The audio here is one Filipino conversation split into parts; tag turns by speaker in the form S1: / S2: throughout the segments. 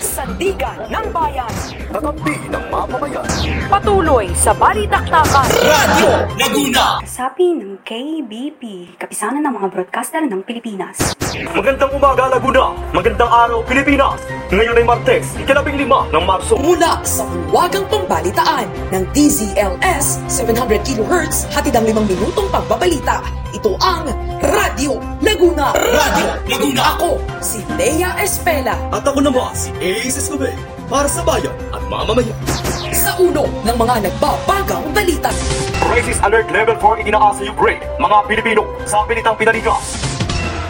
S1: Sandigan ng Bayan.
S2: Kakampi ng mamamayan.
S1: Patuloy sa balitaktakan.
S3: Radyo Laguna.
S4: Kasapi ng KBP, kapisanan ng mga broadcaster ng Pilipinas.
S2: Magandang umaga Laguna. Magandang araw Pilipinas. Ngayon ay Martes, ikalabing lima ng Marso.
S1: Mula sa huwagang pambalitaan ng DZLS 700 kHz hatid ang limang minutong pagbabalita. Ito ang Radyo Laguna.
S3: Radyo Laguna.
S1: Ako, si Lea Espela.
S2: At ako naman si Ace Escobar para sa bayan at mamamayan.
S1: Sa uno ng mga nagbabagang balita.
S2: Crisis Alert Level 4 itinaas sa Ukraine. Mga Pilipino sa pilitang pinaligas.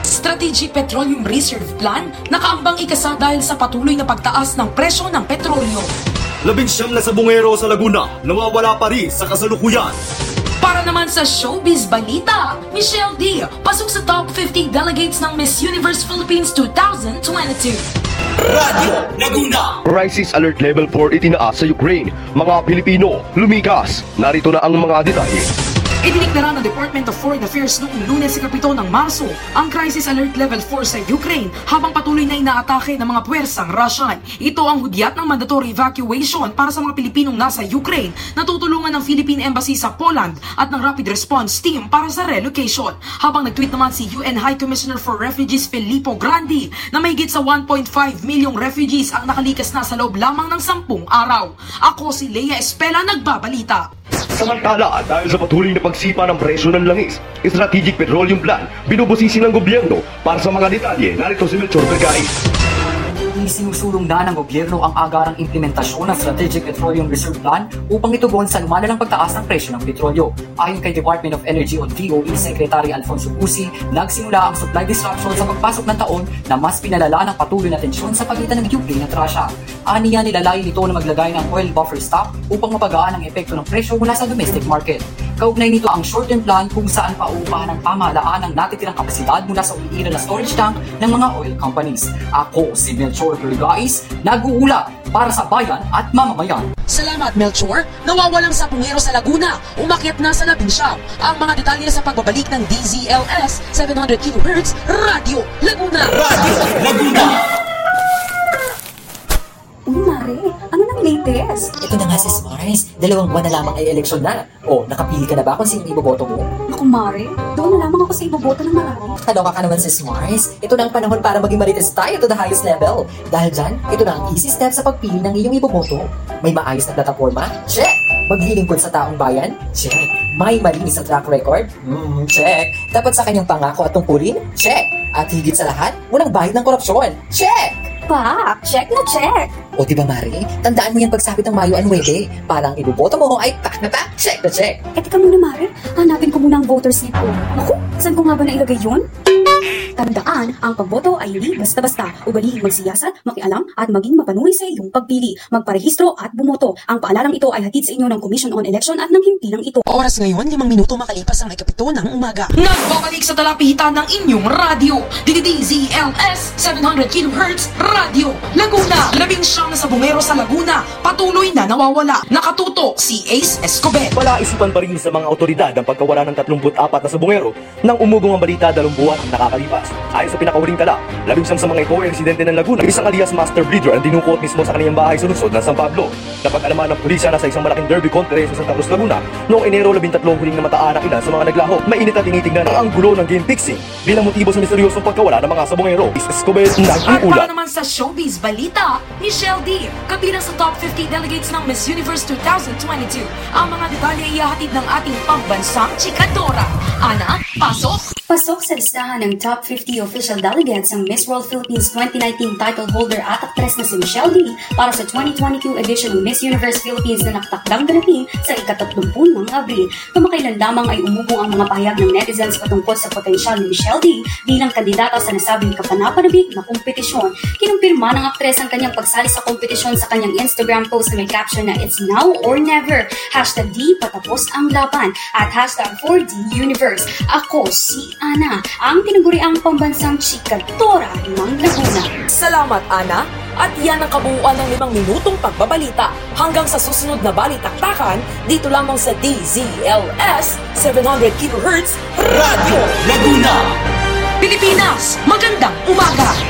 S1: Strategic Petroleum Reserve Plan nakaambang ikasa dahil sa patuloy na pagtaas ng presyo ng petrolyo.
S2: Labing siyam na sabungero sa Laguna, nawawala pa rin sa kasalukuyan.
S1: Para naman sa showbiz balita, Michelle D. pasok sa top 50 delegates ng Miss Universe Philippines 2022.
S3: Radyo Laguna.
S5: Crisis Alert Level 4 itinaas sa Ukraine. Mga Pilipino, lumikas. Narito na ang mga detalye.
S1: Idiniklara ng Department of Foreign Affairs noong lunes sa kapito ng Marso ang Crisis Alert Level 4 sa Ukraine habang patuloy na inaatake ng mga puwersang Russian. Ito ang hudyat ng mandatory evacuation para sa mga Pilipinong nasa Ukraine na tutulungan ng Philippine Embassy sa Poland at ng Rapid Response Team para sa relocation. Habang nag-tweet naman si UN High Commissioner for Refugees Filippo Grandi na mahigit sa 1.5 milyong refugees ang nakalikas na sa loob lamang ng sampung araw. Ako si Leia Espela nagbabalita.
S5: Samantala, dahil sa patuloy na pagsipa ng presyo ng langis, Strategic Petroleum Plan, binubusisi ng gobyerno para sa mga detalye. Narito si Melchor Bergay.
S6: Isinusulong na ng gobyerno ang agarang implementasyon ng Strategic Petroleum Reserve Plan upang itugon sa lumalalang pagtaas ng presyo ng petrolyo. Ayon kay Department of Energy o DOE Secretary Alfonso Cusi, nagsimula ang supply disruption sa pagpasok ng taon na mas pinalala ng patuloy na tensyon sa pagitan ng Ukraine at Russia. Aniya nilalayo nito na maglagay ng oil buffer stock upang mapagaan ang epekto ng presyo mula sa domestic market. Kaugnay nito ang short-term plan kung saan pauupahan ng pamahalaan ang natitirang kapasidad mula sa uliira na storage tank ng mga oil companies. Ako si Melchor Bergais, nag-uulat para sa bayan at mamamayan.
S1: Salamat, Melchor. Nawawalang sapungero sa Laguna. Umakyat na sa labing siyam. Ang mga detalye sa pagbabalik ng DZLS 700 kHz Radio Laguna.
S3: Radyo Laguna.
S4: Latest?
S7: Ito na nga si Mars. Dalawang buwan na lamang ay eleksyon na. O, nakapili ka na ba kung sino iboboto mo?
S4: Ako, Mare, doon na lamang ako sa iboboto ng marami.
S7: Kaloka ka naman si Mars. Ito na ang panahon para maging marites tayo to the highest level. Dahil dyan, ito na ang easy step sa pagpili ng iyong iboboto. May maayos na plataforma? Check! Maglilingkod sa taong bayan? Check! May malinis na track record? Hmm, check! Dapat sa kanyang pangako at tungkulin? Check! At higit sa lahat, walang bayad ng korupsyon? Check!
S4: Pak, check na check!
S7: O di ba, Mari? Tandaan mo yan pagsapit ng Mayo 9. Parang iboboto mo ay pak na pak, check na check.
S4: Eh, teka muna, Mare. Hanapin ko muna ang voter slip ko. Naku, saan ko nga ba nailagay yun? Tandaan, ang pagboto ay hindi basta-basta. Ugalihin magsiyasat, makialam, at maging mapanuri sa iyong pagpili. Magparehistro at bumoto. Ang paalalang ito ay hatid sa inyo ng Commission on Election at ng himpilang ito.
S1: Oras ngayon, limang minuto makalipas ang ikapito ng umaga. Nagbabalik sa talapitan ng inyong radyo. DDDZLS 700 kHz Radio Laguna. Labing siyam na sabungero sa Laguna. Patuloy na nawawala. Nakatutok si Ace Escobar.
S2: Wala isipan pa rin sa mga otoridad ang pagkawala ng 34 na sabungero nang umugong ang balita buwan ang nakakalipas. Ayon sa pinakahuling tala, labing siyam sa mga ito ay residente ng Laguna. Isang alias Master Breeder ang dinukot mismo sa kanyang bahay sa lungsod ng San Pablo. Napag-alaman ng pulisya na sa isang malaking derby contest sa Santa Cruz, Laguna noong Enero 13 huling namataanak ilan sa mga naglaho. Mainit at tinitingnan ang gulo ng game fixing bilang motibo sa misteryosong pagkawala ng mga sabungero. Is Escobar
S1: At para
S2: nag-uulat.
S1: naman sa showbiz balita, Michelle D. Kabilang sa top 50 delegates ng Miss Universe 2022. Ang mga detalye ihahatid ng ating pambansang chikadora. Ana, pasok!
S4: Pasok sa listahan ng top 50 official delegates ang Miss World Philippines 2019 title holder at aktres na si Michelle D para sa 2022 edition ng Miss Universe Philippines na nakatakdang ganapin sa ikatatlumpun ng Abril. Kamakailan lamang ay umugong ang mga pahayag ng netizens patungkol sa potensyal ni Michelle D bilang kandidata sa nasabing kapanapanabik na kompetisyon. Kinumpirma ng aktres ang kanyang pagsali sa kompetisyon sa kanyang Instagram post na may caption na It's now or never. Hashtag D patapos ang laban at hashtag 4D Universe. Ako si Ana, ang tinaguriang pambansang chikadora ng Laguna.
S1: Salamat, Ana. At yan ang kabuuan ng limang minutong pagbabalita. Hanggang sa susunod na balitaktakan, dito lamang sa DZLS 700 kHz
S3: Radyo Laguna.
S1: Pilipinas, magandang umaga!